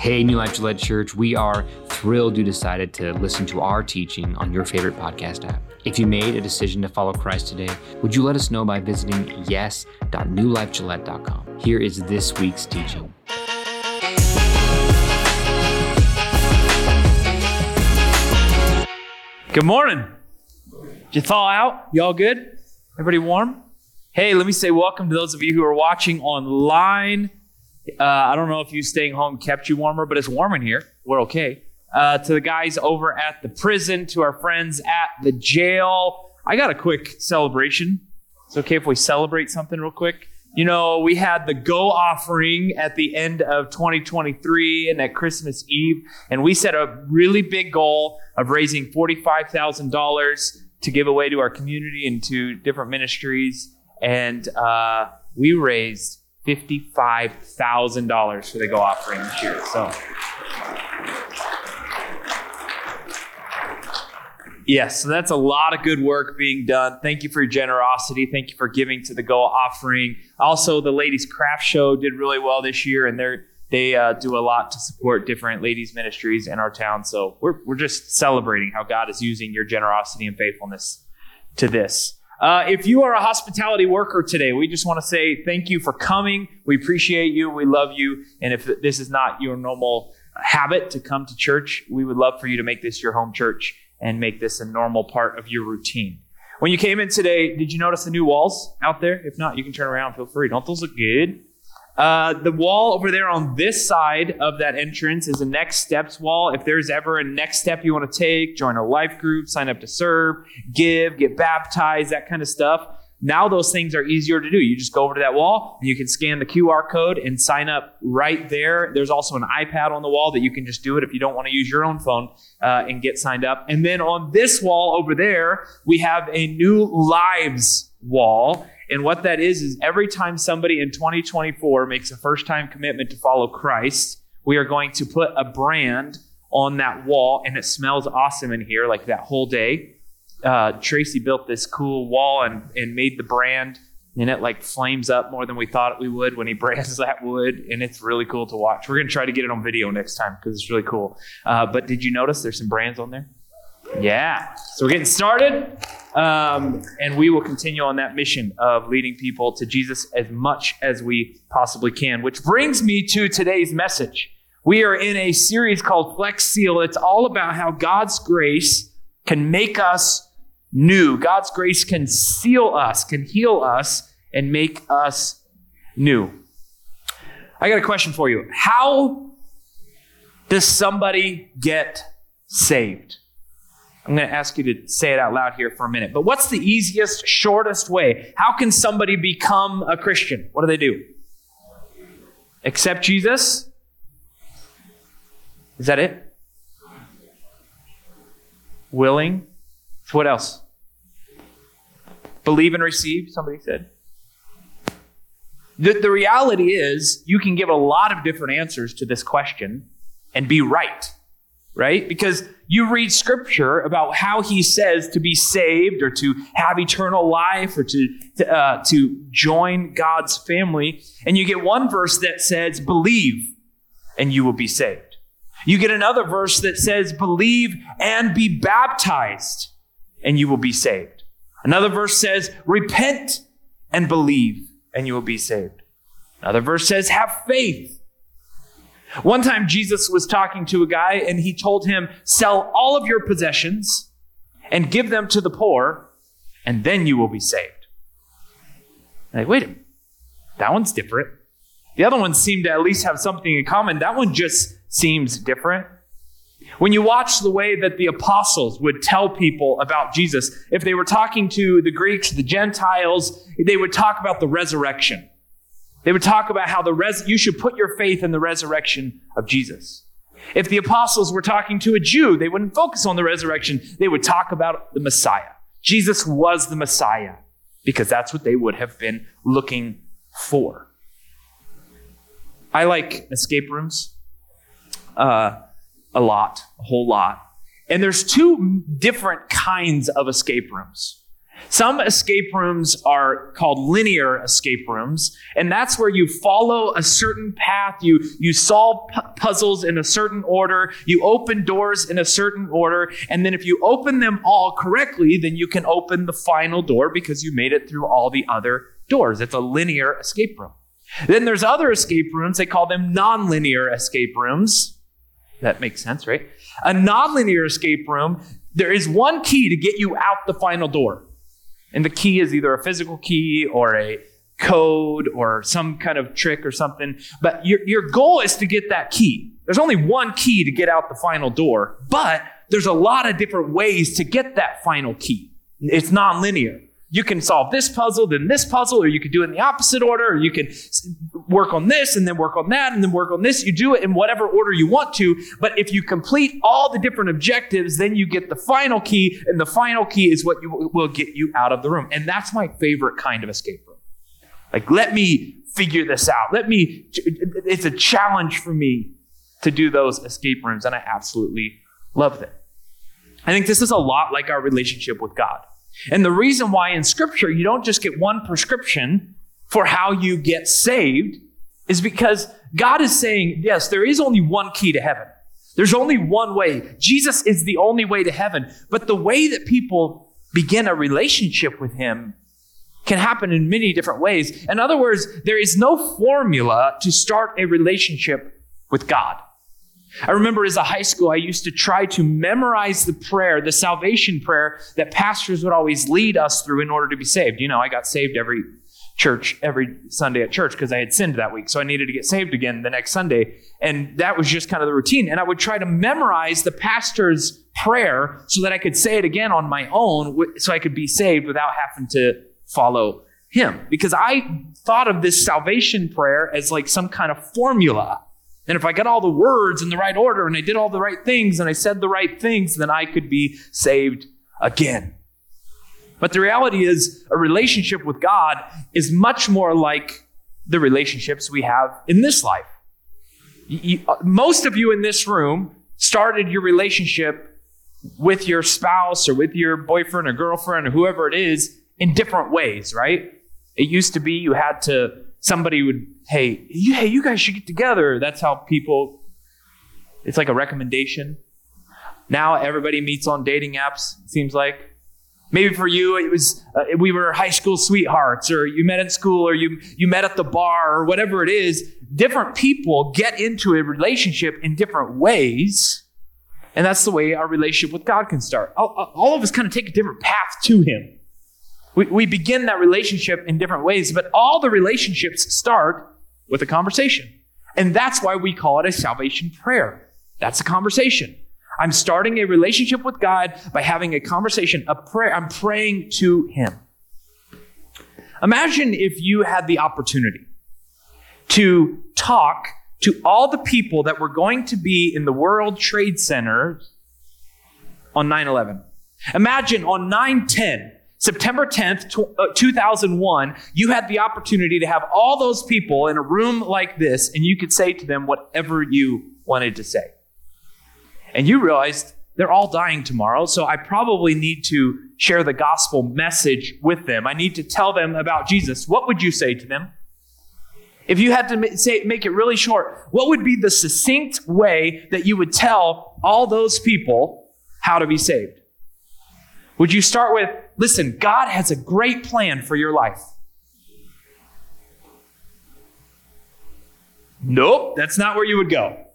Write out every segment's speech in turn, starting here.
Hey, New Life Gillette Church, we are thrilled you decided to listen to our teaching on your favorite podcast app. If you made a decision to follow Christ today, would you let us know by visiting yes.newlifegillette.com? Here is this week's teaching. Good morning. Did you thaw out? Y'all good? Everybody warm? Hey, let me say welcome to those of you who are watching online. Uh, I don't know if you staying home kept you warmer, but it's warm in here. We're okay. Uh, to the guys over at the prison, to our friends at the jail. I got a quick celebration. It's okay if we celebrate something real quick. You know, we had the go offering at the end of 2023 and at Christmas Eve, and we set a really big goal of raising $45,000 to give away to our community and to different ministries. And uh, we raised $55,000 for the go offering this year. So, Yes, so that's a lot of good work being done. Thank you for your generosity. Thank you for giving to the Go offering. Also, the Ladies Craft Show did really well this year, and they're they uh, do a lot to support different ladies ministries in our town. So we're we're just celebrating how God is using your generosity and faithfulness to this. Uh, if you are a hospitality worker today, we just want to say thank you for coming. We appreciate you. We love you. And if this is not your normal habit to come to church, we would love for you to make this your home church and make this a normal part of your routine. When you came in today, did you notice the new walls out there? If not, you can turn around. Feel free. Don't those look good? Uh, the wall over there on this side of that entrance is a next steps wall. If there's ever a next step you want to take, join a life group, sign up to serve, give, get baptized, that kind of stuff, now those things are easier to do. You just go over to that wall and you can scan the QR code and sign up right there. There's also an iPad on the wall that you can just do it if you don't want to use your own phone uh, and get signed up. And then on this wall over there, we have a new lives wall. And what that is, is every time somebody in 2024 makes a first time commitment to follow Christ, we are going to put a brand on that wall and it smells awesome in here like that whole day uh, Tracy built this cool wall and, and made the brand, and it like flames up more than we thought we would when he brands that wood, and it's really cool to watch. We're gonna try to get it on video next time because it's really cool. Uh, but did you notice there's some brands on there? Yeah. So we're getting started, um, and we will continue on that mission of leading people to Jesus as much as we possibly can. Which brings me to today's message. We are in a series called Flex Seal. It's all about how God's grace can make us new. God's grace can seal us, can heal us, and make us new. I got a question for you. How does somebody get saved? I'm going to ask you to say it out loud here for a minute. But what's the easiest, shortest way? How can somebody become a Christian? What do they do? Accept Jesus? Is that it? Willing? So what else? Believe and receive, somebody said. The, the reality is, you can give a lot of different answers to this question and be right, right? Because you read scripture about how he says to be saved or to have eternal life or to, to, uh, to join God's family, and you get one verse that says, believe and you will be saved. You get another verse that says, believe and be baptized and you will be saved. Another verse says, repent and believe and you will be saved. Another verse says, have faith. One time Jesus was talking to a guy and he told him, sell all of your possessions and give them to the poor and then you will be saved. i Like, wait a minute. That one's different. The other ones seem to at least have something in common. That one just seems different. When you watch the way that the apostles would tell people about Jesus, if they were talking to the Greeks, the Gentiles, they would talk about the resurrection. They would talk about how the res- you should put your faith in the resurrection of Jesus. If the apostles were talking to a Jew, they wouldn't focus on the resurrection. They would talk about the Messiah. Jesus was the Messiah because that's what they would have been looking for. I like escape rooms. Uh, a lot, a whole lot. And there's two different kinds of escape rooms. Some escape rooms are called linear escape rooms, and that's where you follow a certain path. You, you solve pu- puzzles in a certain order, you open doors in a certain order, and then if you open them all correctly, then you can open the final door because you made it through all the other doors. It's a linear escape room. Then there's other escape rooms, they call them nonlinear escape rooms. That makes sense, right? A nonlinear escape room, there is one key to get you out the final door. And the key is either a physical key or a code or some kind of trick or something. But your, your goal is to get that key. There's only one key to get out the final door, but there's a lot of different ways to get that final key. It's nonlinear. You can solve this puzzle, then this puzzle, or you could do it in the opposite order, or you can work on this and then work on that and then work on this. You do it in whatever order you want to. But if you complete all the different objectives, then you get the final key, and the final key is what you, will get you out of the room. And that's my favorite kind of escape room. Like, let me figure this out. Let me, it's a challenge for me to do those escape rooms, and I absolutely love them. I think this is a lot like our relationship with God. And the reason why in Scripture you don't just get one prescription for how you get saved is because God is saying, yes, there is only one key to heaven. There's only one way. Jesus is the only way to heaven. But the way that people begin a relationship with Him can happen in many different ways. In other words, there is no formula to start a relationship with God. I remember as a high school, I used to try to memorize the prayer, the salvation prayer that pastors would always lead us through in order to be saved. You know, I got saved every church, every Sunday at church because I had sinned that week. So I needed to get saved again the next Sunday. And that was just kind of the routine. And I would try to memorize the pastor's prayer so that I could say it again on my own so I could be saved without having to follow him. Because I thought of this salvation prayer as like some kind of formula and if I got all the words in the right order and I did all the right things and I said the right things, then I could be saved again. But the reality is, a relationship with God is much more like the relationships we have in this life. Uh, most of you in this room started your relationship with your spouse or with your boyfriend or girlfriend or whoever it is in different ways, right? It used to be you had to somebody would, hey, you, hey, you guys should get together. That's how people, it's like a recommendation. Now everybody meets on dating apps, it seems like. Maybe for you, it was uh, we were high school sweethearts, or you met at school, or you, you met at the bar, or whatever it is. Different people get into a relationship in different ways. And that's the way our relationship with God can start. All, all of us kind of take a different path to Him. We, we begin that relationship in different ways, but all the relationships start with a conversation. And that's why we call it a salvation prayer. That's a conversation. I'm starting a relationship with God by having a conversation, a prayer. I'm praying to Him. Imagine if you had the opportunity to talk to all the people that were going to be in the World Trade Center on 9 11. Imagine on 9 10, September 10th, 2001, uh, you had the opportunity to have all those people in a room like this, and you could say to them whatever you wanted to say. And you realized they're all dying tomorrow, so I probably need to share the gospel message with them. I need to tell them about Jesus. What would you say to them? If you had to say, make it really short, what would be the succinct way that you would tell all those people how to be saved? Would you start with, listen, God has a great plan for your life? Nope, that's not where you would go.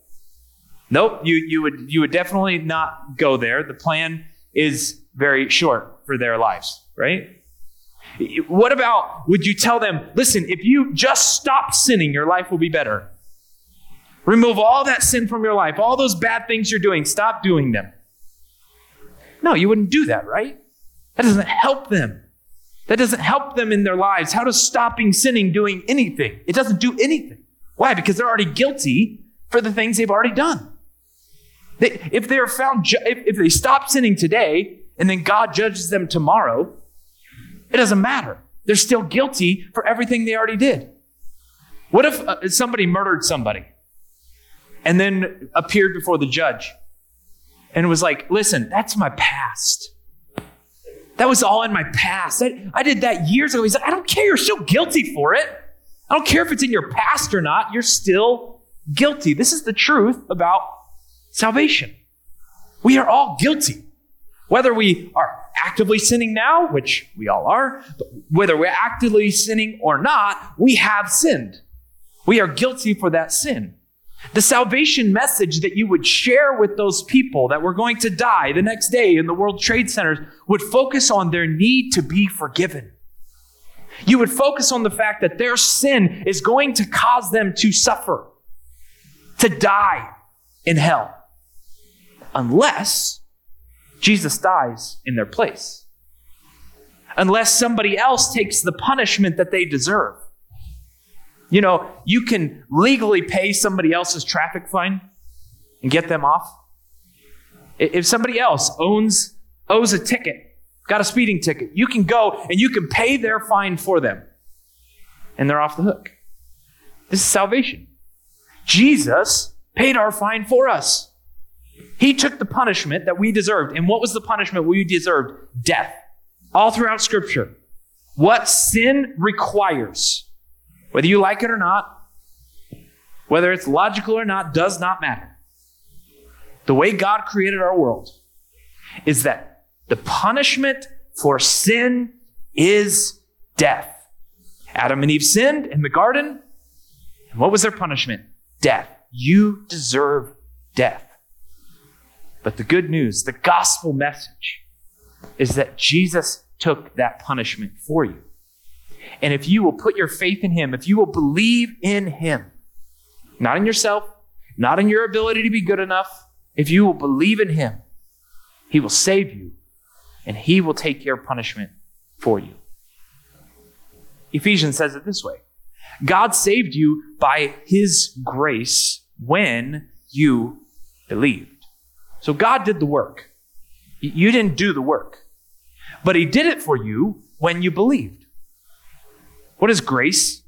Nope, you, you, would, you would definitely not go there. The plan is very short for their lives, right? What about would you tell them, listen, if you just stop sinning, your life will be better? Remove all that sin from your life, all those bad things you're doing, stop doing them. No, you wouldn't do that, right? That doesn't help them. That doesn't help them in their lives. How does stopping sinning doing anything? It doesn't do anything. Why? Because they're already guilty for the things they've already done. They, if they're found, ju- if, if they stop sinning today and then God judges them tomorrow, it doesn't matter. They're still guilty for everything they already did. What if uh, somebody murdered somebody and then appeared before the judge and was like, listen, that's my past. That was all in my past. I, I did that years ago. He's like, I don't care. You're still guilty for it. I don't care if it's in your past or not. You're still guilty. This is the truth about salvation. We are all guilty. Whether we are actively sinning now, which we all are, whether we're actively sinning or not, we have sinned. We are guilty for that sin. The salvation message that you would share with those people that were going to die the next day in the World Trade Centers would focus on their need to be forgiven. You would focus on the fact that their sin is going to cause them to suffer, to die in hell, unless Jesus dies in their place, unless somebody else takes the punishment that they deserve. You know, you can legally pay somebody else's traffic fine and get them off. If somebody else owns owes a ticket, got a speeding ticket, you can go and you can pay their fine for them. And they're off the hook. This is salvation. Jesus paid our fine for us. He took the punishment that we deserved. And what was the punishment we deserved? Death. All throughout Scripture. What sin requires whether you like it or not, whether it's logical or not, does not matter. The way God created our world is that the punishment for sin is death. Adam and Eve sinned in the garden. And what was their punishment? Death. You deserve death. But the good news, the gospel message, is that Jesus took that punishment for you. And if you will put your faith in Him, if you will believe in Him, not in yourself, not in your ability to be good enough, if you will believe in Him, He will save you and He will take your punishment for you. Ephesians says it this way God saved you by His grace when you believed. So God did the work. You didn't do the work, but He did it for you when you believed. What is grace?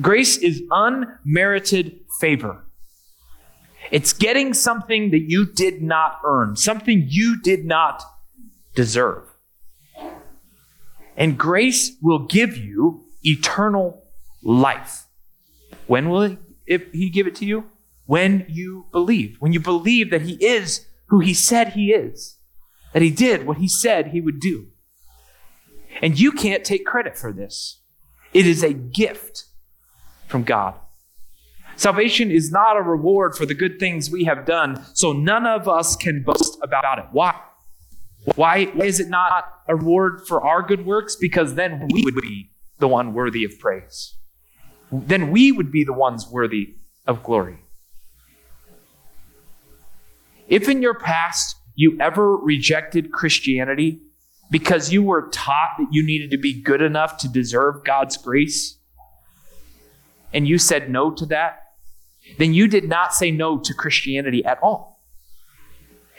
Grace is unmerited favor. It's getting something that you did not earn, something you did not deserve. And grace will give you eternal life. When will he give it to you? When you believe. When you believe that he is who he said he is, that he did what he said he would do. And you can't take credit for this. It is a gift from God. Salvation is not a reward for the good things we have done, so none of us can boast about it. Why? Why is it not a reward for our good works? Because then we would be the one worthy of praise. Then we would be the ones worthy of glory. If in your past you ever rejected Christianity, because you were taught that you needed to be good enough to deserve God's grace, and you said no to that, then you did not say no to Christianity at all.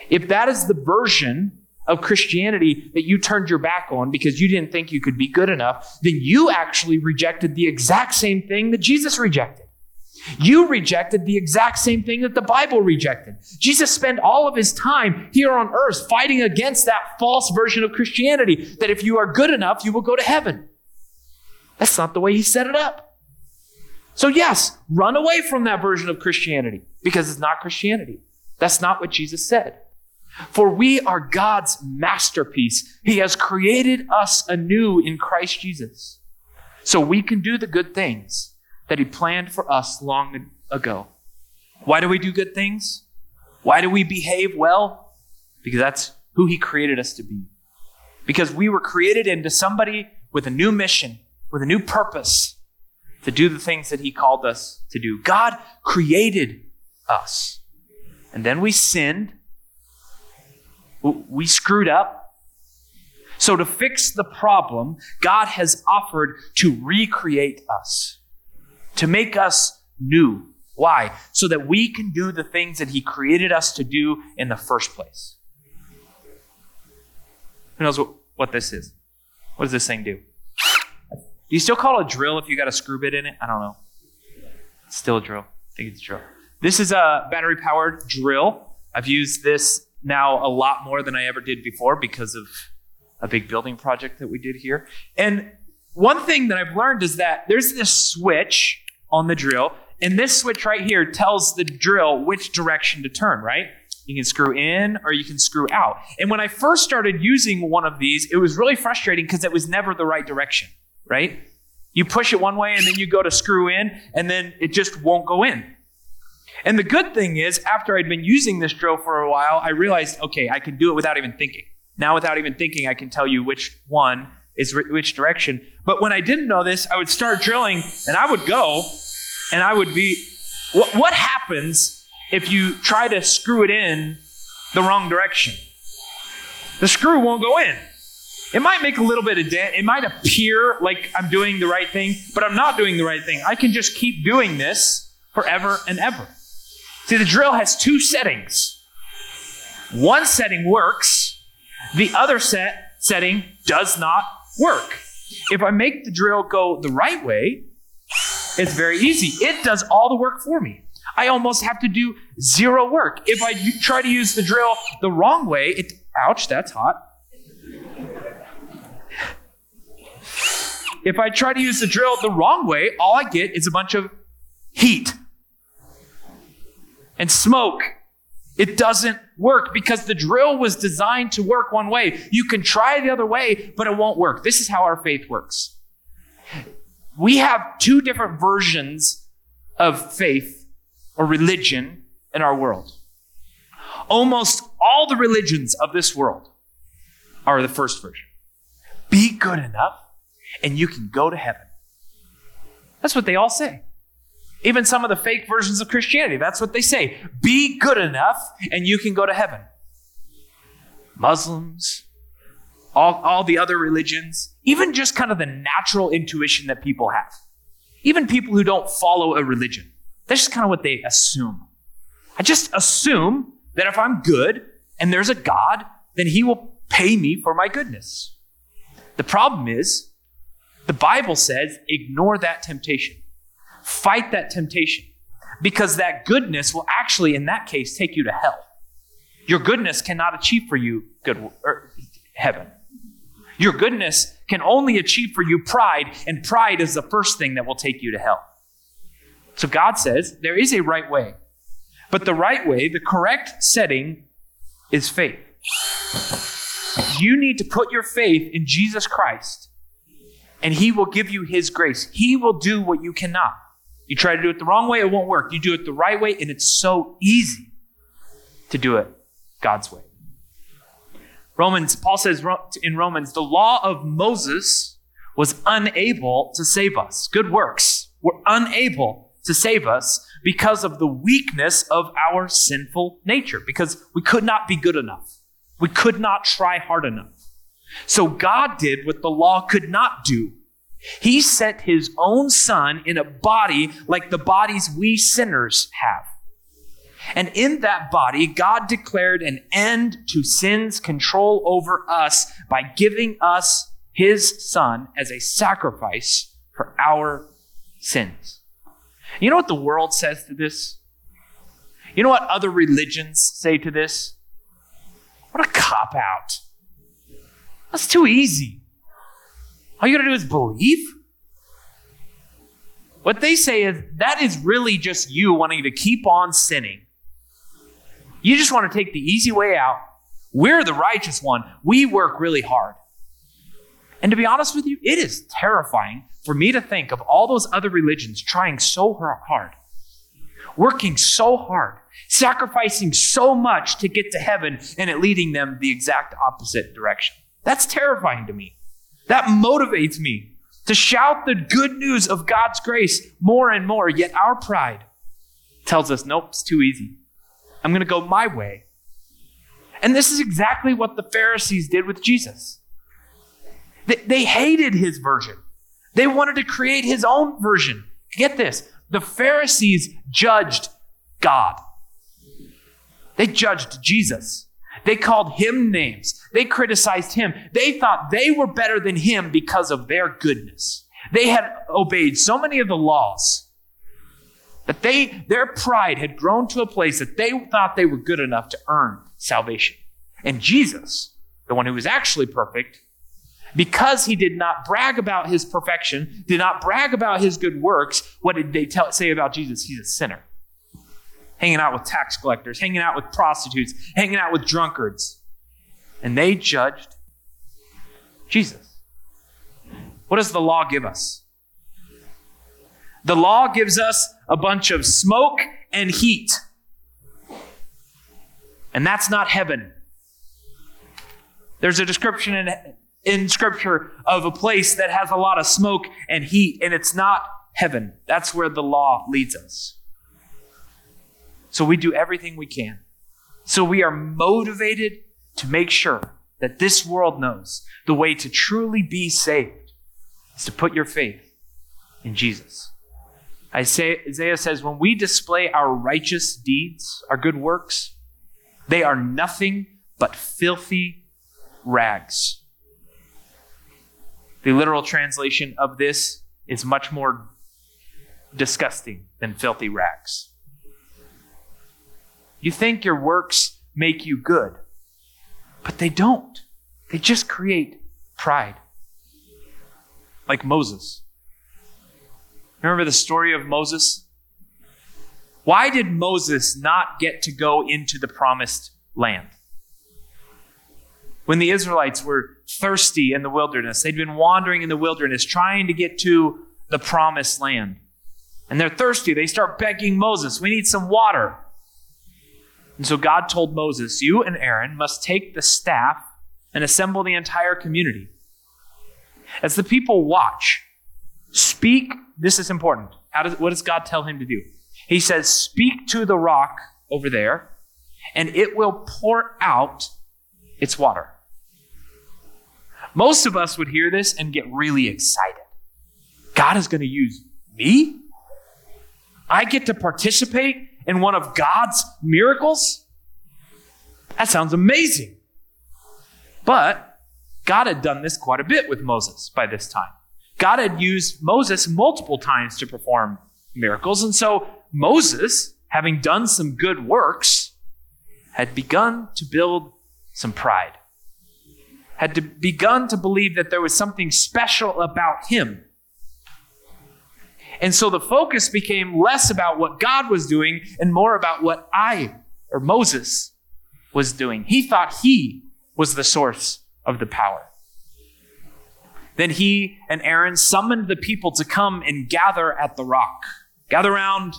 If that is the version of Christianity that you turned your back on because you didn't think you could be good enough, then you actually rejected the exact same thing that Jesus rejected. You rejected the exact same thing that the Bible rejected. Jesus spent all of his time here on earth fighting against that false version of Christianity that if you are good enough, you will go to heaven. That's not the way he set it up. So, yes, run away from that version of Christianity because it's not Christianity. That's not what Jesus said. For we are God's masterpiece. He has created us anew in Christ Jesus. So we can do the good things that He planned for us long ago. Why do we do good things? Why do we behave well? Because that's who He created us to be. Because we were created into somebody with a new mission, with a new purpose to do the things that He called us to do. God created us. And then we sinned. We screwed up. So, to fix the problem, God has offered to recreate us to make us new. Why? So that we can do the things that He created us to do in the first place. Who knows what, what this is? What does this thing do? Do you still call it a drill if you got a screw bit in it? I don't know. It's still a drill. I think it's a drill. This is a battery powered drill. I've used this now a lot more than I ever did before because of a big building project that we did here. And one thing that I've learned is that there's this switch on the drill, and this switch right here tells the drill which direction to turn, right? You can screw in or you can screw out. And when I first started using one of these, it was really frustrating because it was never the right direction, right? You push it one way and then you go to screw in and then it just won't go in. And the good thing is, after I'd been using this drill for a while, I realized, okay, I can do it without even thinking. Now, without even thinking, I can tell you which one is which direction. But when I didn't know this, I would start drilling and I would go and I would be. What, what happens if you try to screw it in the wrong direction? The screw won't go in. It might make a little bit of dent. It might appear like I'm doing the right thing, but I'm not doing the right thing. I can just keep doing this forever and ever. See, the drill has two settings. One setting works, the other set setting does not work. If I make the drill go the right way, it's very easy. It does all the work for me. I almost have to do zero work. If I try to use the drill the wrong way, it ouch, that's hot. If I try to use the drill the wrong way, all I get is a bunch of heat and smoke. It doesn't work because the drill was designed to work one way. You can try the other way, but it won't work. This is how our faith works. We have two different versions of faith or religion in our world. Almost all the religions of this world are the first version. Be good enough and you can go to heaven. That's what they all say. Even some of the fake versions of Christianity, that's what they say. Be good enough and you can go to heaven. Muslims, all, all the other religions, even just kind of the natural intuition that people have. Even people who don't follow a religion. That's just kind of what they assume. I just assume that if I'm good and there's a God, then he will pay me for my goodness. The problem is, the Bible says, ignore that temptation. Fight that temptation because that goodness will actually, in that case, take you to hell. Your goodness cannot achieve for you good heaven. Your goodness can only achieve for you pride, and pride is the first thing that will take you to hell. So God says there is a right way, but the right way, the correct setting, is faith. You need to put your faith in Jesus Christ, and He will give you His grace. He will do what you cannot. You try to do it the wrong way, it won't work. You do it the right way, and it's so easy to do it God's way. Romans, Paul says in Romans, the law of Moses was unable to save us. Good works were unable to save us because of the weakness of our sinful nature, because we could not be good enough. We could not try hard enough. So God did what the law could not do. He sent his own son in a body like the bodies we sinners have. And in that body, God declared an end to sin's control over us by giving us his son as a sacrifice for our sins. You know what the world says to this? You know what other religions say to this? What a cop out. That's too easy. All you got to do is believe. What they say is that is really just you wanting to keep on sinning. You just want to take the easy way out. We're the righteous one. We work really hard. And to be honest with you, it is terrifying for me to think of all those other religions trying so hard, working so hard, sacrificing so much to get to heaven, and it leading them the exact opposite direction. That's terrifying to me. That motivates me to shout the good news of God's grace more and more. Yet our pride tells us, nope, it's too easy. I'm going to go my way. And this is exactly what the Pharisees did with Jesus. They, they hated his version, they wanted to create his own version. Get this the Pharisees judged God, they judged Jesus. They called him names. They criticized him. They thought they were better than him because of their goodness. They had obeyed so many of the laws that they their pride had grown to a place that they thought they were good enough to earn salvation. And Jesus, the one who was actually perfect, Because he did not brag about his perfection, did not brag about his good works, what did they tell, say about Jesus? He's a sinner. Hanging out with tax collectors, hanging out with prostitutes, hanging out with drunkards. And they judged Jesus. What does the law give us? The law gives us a bunch of smoke and heat. And that's not heaven. There's a description in, in Scripture of a place that has a lot of smoke and heat, and it's not heaven. That's where the law leads us. So we do everything we can. So we are motivated to make sure that this world knows the way to truly be saved is to put your faith in Jesus. Isaiah says, when we display our righteous deeds, our good works, they are nothing but filthy rags. The literal translation of this is much more disgusting than filthy rags. You think your works make you good, but they don't. They just create pride. Like Moses. Remember the story of Moses? Why did Moses not get to go into the promised land? When the Israelites were thirsty in the wilderness, they'd been wandering in the wilderness trying to get to the promised land. And they're thirsty. They start begging Moses, We need some water. And so God told Moses, You and Aaron must take the staff and assemble the entire community. As the people watch, speak. This is important. How does, what does God tell him to do? He says, Speak to the rock over there, and it will pour out its water. Most of us would hear this and get really excited. God is going to use me? I get to participate in one of God's miracles? That sounds amazing. But God had done this quite a bit with Moses by this time. God had used Moses multiple times to perform miracles. And so Moses, having done some good works, had begun to build some pride, had to, begun to believe that there was something special about him. And so the focus became less about what God was doing and more about what I, or Moses, was doing. He thought he was the source of the power. Then he and Aaron summoned the people to come and gather at the rock. Gather round.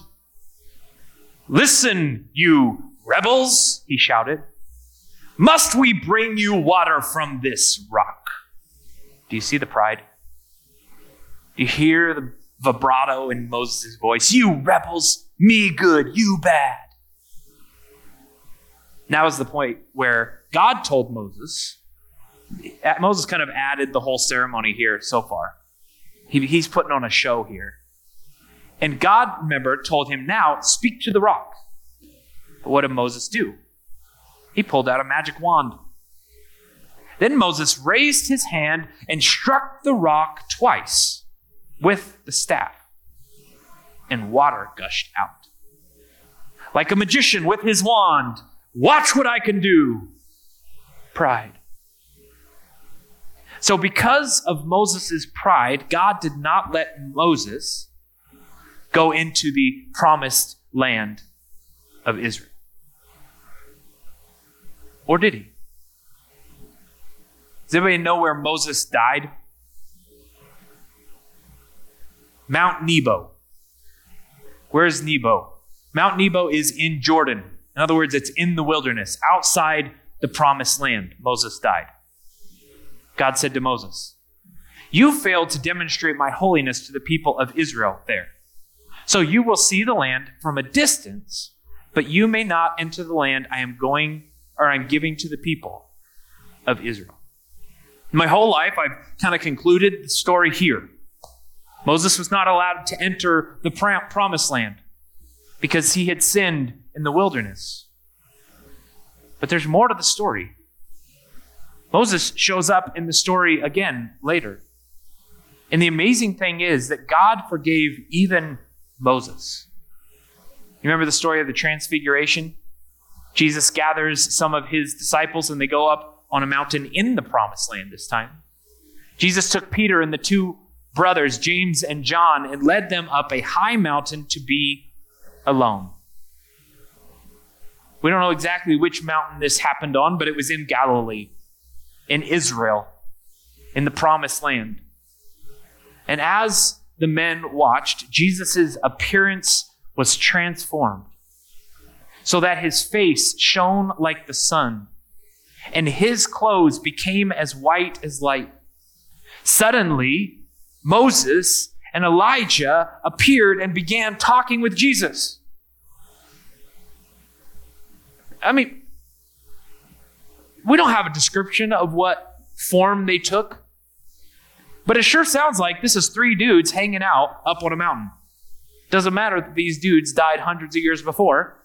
Listen, you rebels, he shouted. Must we bring you water from this rock? Do you see the pride? Do you hear the vibrato in Moses' voice? You rebels, me good, you bad. Now is the point where God told Moses, Moses kind of added the whole ceremony here so far. He, he's putting on a show here. And God, remember, told him, Now speak to the rock. But what did Moses do? He pulled out a magic wand. Then Moses raised his hand and struck the rock twice with the staff, and water gushed out. Like a magician with his wand, watch what I can do. Pride. So, because of Moses' pride, God did not let Moses go into the promised land of Israel. Or did he? Does anybody know where Moses died? Mount Nebo. Where's Nebo? Mount Nebo is in Jordan. In other words, it's in the wilderness, outside the promised land. Moses died. God said to Moses, You failed to demonstrate my holiness to the people of Israel there. So you will see the land from a distance, but you may not enter the land I am going or I'm giving to the people of Israel. My whole life, I've kind of concluded the story here. Moses was not allowed to enter the promised land because he had sinned in the wilderness. But there's more to the story. Moses shows up in the story again later. And the amazing thing is that God forgave even Moses. You remember the story of the transfiguration? Jesus gathers some of his disciples and they go up on a mountain in the promised land this time. Jesus took Peter and the two brothers, James and John, and led them up a high mountain to be alone. We don't know exactly which mountain this happened on, but it was in Galilee, in Israel, in the promised land. And as the men watched, Jesus' appearance was transformed so that his face shone like the sun and his clothes became as white as light. Suddenly, Moses and Elijah appeared and began talking with Jesus. I mean, we don't have a description of what form they took, but it sure sounds like this is three dudes hanging out up on a mountain. Doesn't matter that these dudes died hundreds of years before.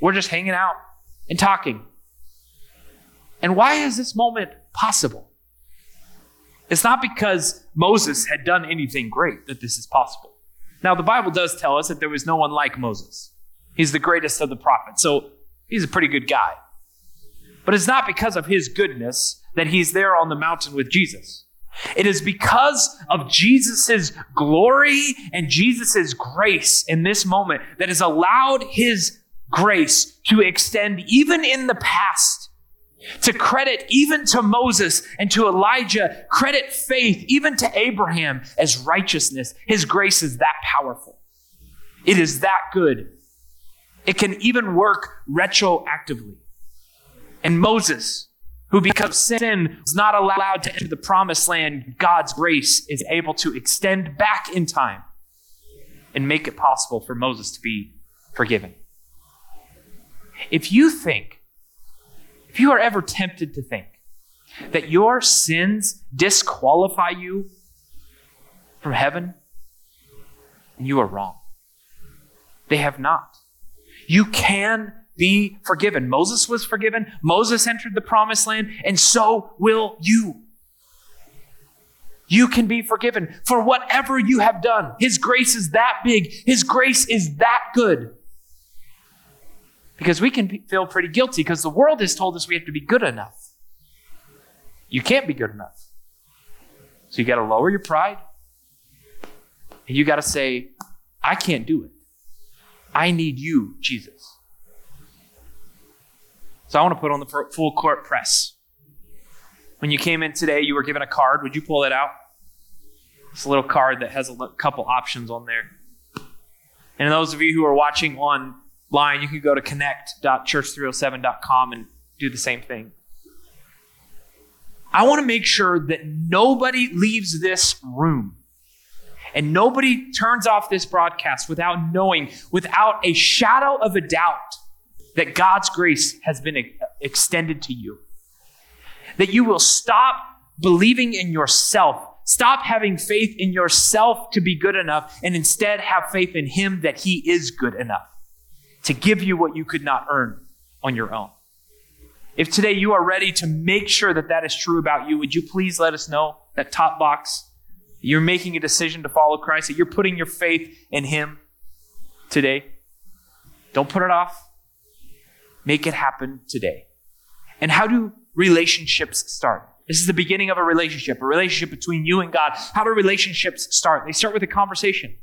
We're just hanging out and talking. And why is this moment possible? It's not because Moses had done anything great that this is possible. Now, the Bible does tell us that there was no one like Moses. He's the greatest of the prophets, so he's a pretty good guy. But it's not because of his goodness that he's there on the mountain with Jesus. It is because of Jesus' glory and Jesus' grace in this moment that has allowed his grace to extend even in the past to credit even to Moses and to Elijah, credit faith even to Abraham as righteousness. His grace is that powerful. It is that good. It can even work retroactively. And Moses, who because sin was not allowed to enter the promised land, God's grace is able to extend back in time and make it possible for Moses to be forgiven. If you think if you are ever tempted to think that your sins disqualify you from heaven, you are wrong. They have not. You can be forgiven. Moses was forgiven. Moses entered the promised land, and so will you. You can be forgiven for whatever you have done. His grace is that big. His grace is that good. Because we can feel pretty guilty because the world has told us we have to be good enough. You can't be good enough. So you got to lower your pride. And you got to say, I can't do it. I need you, Jesus. So I want to put on the full court press. When you came in today, you were given a card. Would you pull it out? It's a little card that has a couple options on there. And those of you who are watching on line, you can go to connect.church307.com and do the same thing. I want to make sure that nobody leaves this room and nobody turns off this broadcast without knowing, without a shadow of a doubt, that God's grace has been extended to you. That you will stop believing in yourself, stop having faith in yourself to be good enough, and instead have faith in Him that He is good enough to give you what you could not earn on your own. If today you are ready to make sure that that is true about you, would you please let us know that top box? You're making a decision to follow Christ, that you're putting your faith in Him today. Don't put it off. Make it happen today. And how do relationships start? This is the beginning of a relationship, a relationship between you and God. How do relationships start? They start with a conversation.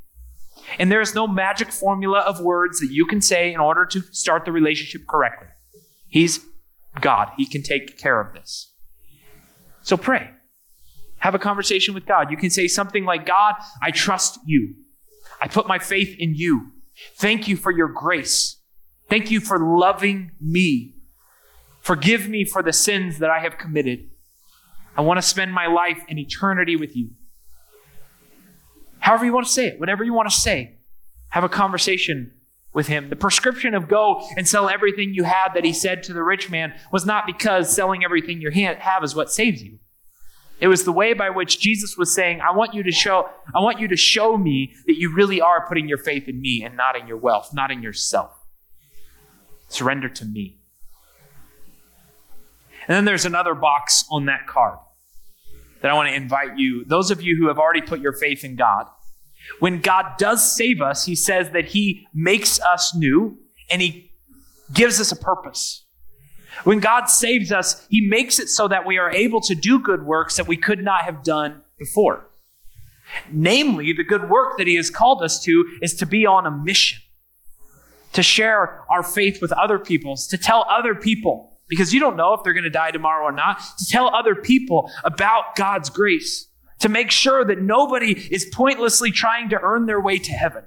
And there is no magic formula of words that you can say in order to start the relationship correctly. He's God, He can take care of this. So pray. Have a conversation with God. You can say something like, God, I trust you. I put my faith in you. Thank you for your grace. Thank you for loving me. Forgive me for the sins that I have committed. I want to spend my life in eternity with you. However, you want to say it, whatever you want to say, have a conversation with him. The prescription of go and sell everything you have that he said to the rich man was not because selling everything you have is what saves you. It was the way by which Jesus was saying, I want you to show, I want you to show me that you really are putting your faith in me and not in your wealth, not in yourself. Surrender to me. And then there's another box on that card that I want to invite you, those of you who have already put your faith in God, when God does save us, He says that He makes us new and He gives us a purpose. When God saves us, He makes it so that we are able to do good works that we could not have done before. Namely, the good work that he has called us to is to be on a mission, to share our faith with other people, to tell other people, because you don't know if they're going to die tomorrow or not, to tell other people about God's grace, to make sure that nobody is pointlessly trying to earn their way to heaven.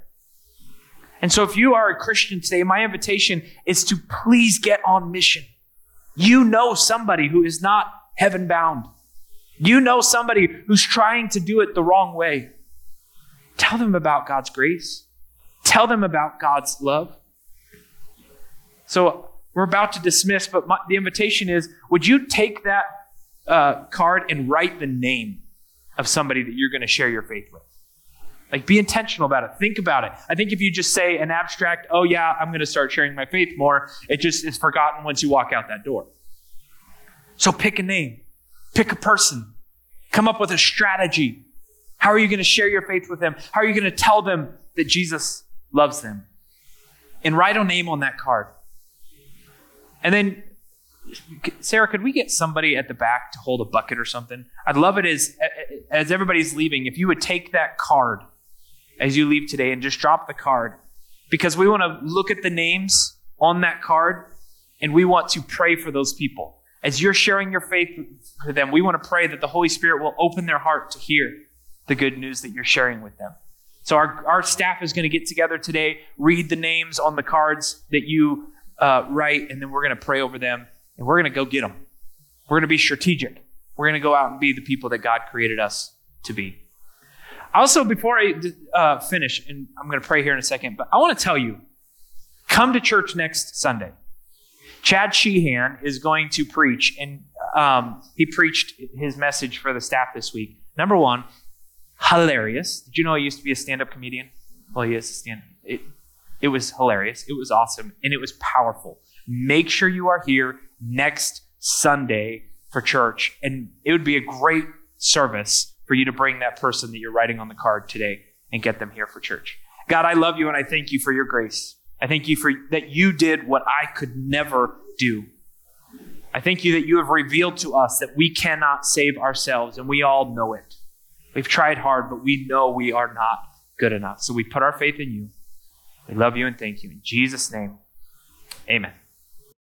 And so, if you are a Christian today, my invitation is to please get on mission. You know somebody who is not heaven bound. You know somebody who's trying to do it the wrong way. Tell them about God's grace. Tell them about God's love. So we're about to dismiss, but my, the invitation is would you take that uh, card and write the name of somebody that you're going to share your faith with? Like, be intentional about it. Think about it. I think if you just say an abstract, oh, yeah, I'm going to start sharing my faith more, it just is forgotten once you walk out that door. So pick a name. Pick a person. Come up with a strategy. How are you going to share your faith with them? How are you going to tell them that Jesus loves them? And write a name on that card. And then, Sarah, could we get somebody at the back to hold a bucket or something? I'd love it as, as everybody's leaving, if you would take that card as you leave today and just drop the card because we want to look at the names on that card and we want to pray for those people as you're sharing your faith with them, we want to pray that the Holy Spirit will open their heart to hear the good news that you're sharing with them. So our, our staff is going to get together today, read the names on the cards that you uh, write, and then we're going to pray over them, and we're going to go get them. We're going to be strategic. We're going to go out and be the people that God created us to be. Also, before I uh, finish, and I'm going to pray here in a second, but I want to tell you, come to church next Sunday. Chad Sheehan is going to preach, and um, he preached his message for the staff this week. Number one, hilarious. Did you know he used to be a stand-up comedian? Well, he is a stand. It, was hilarious. It was awesome, and it was powerful. Make sure you are here next Sunday for church, and it would be a great service for you to bring that person that you're writing on the card today and get them here for church. God, I love you and I thank you for your grace. I thank you for that you did what I could never do. I thank you that you have revealed to us that we cannot save ourselves, and we all know it. We've tried hard, but we know we are not good enough. So we put our faith in you. We love you and thank you. In Jesus' name, amen.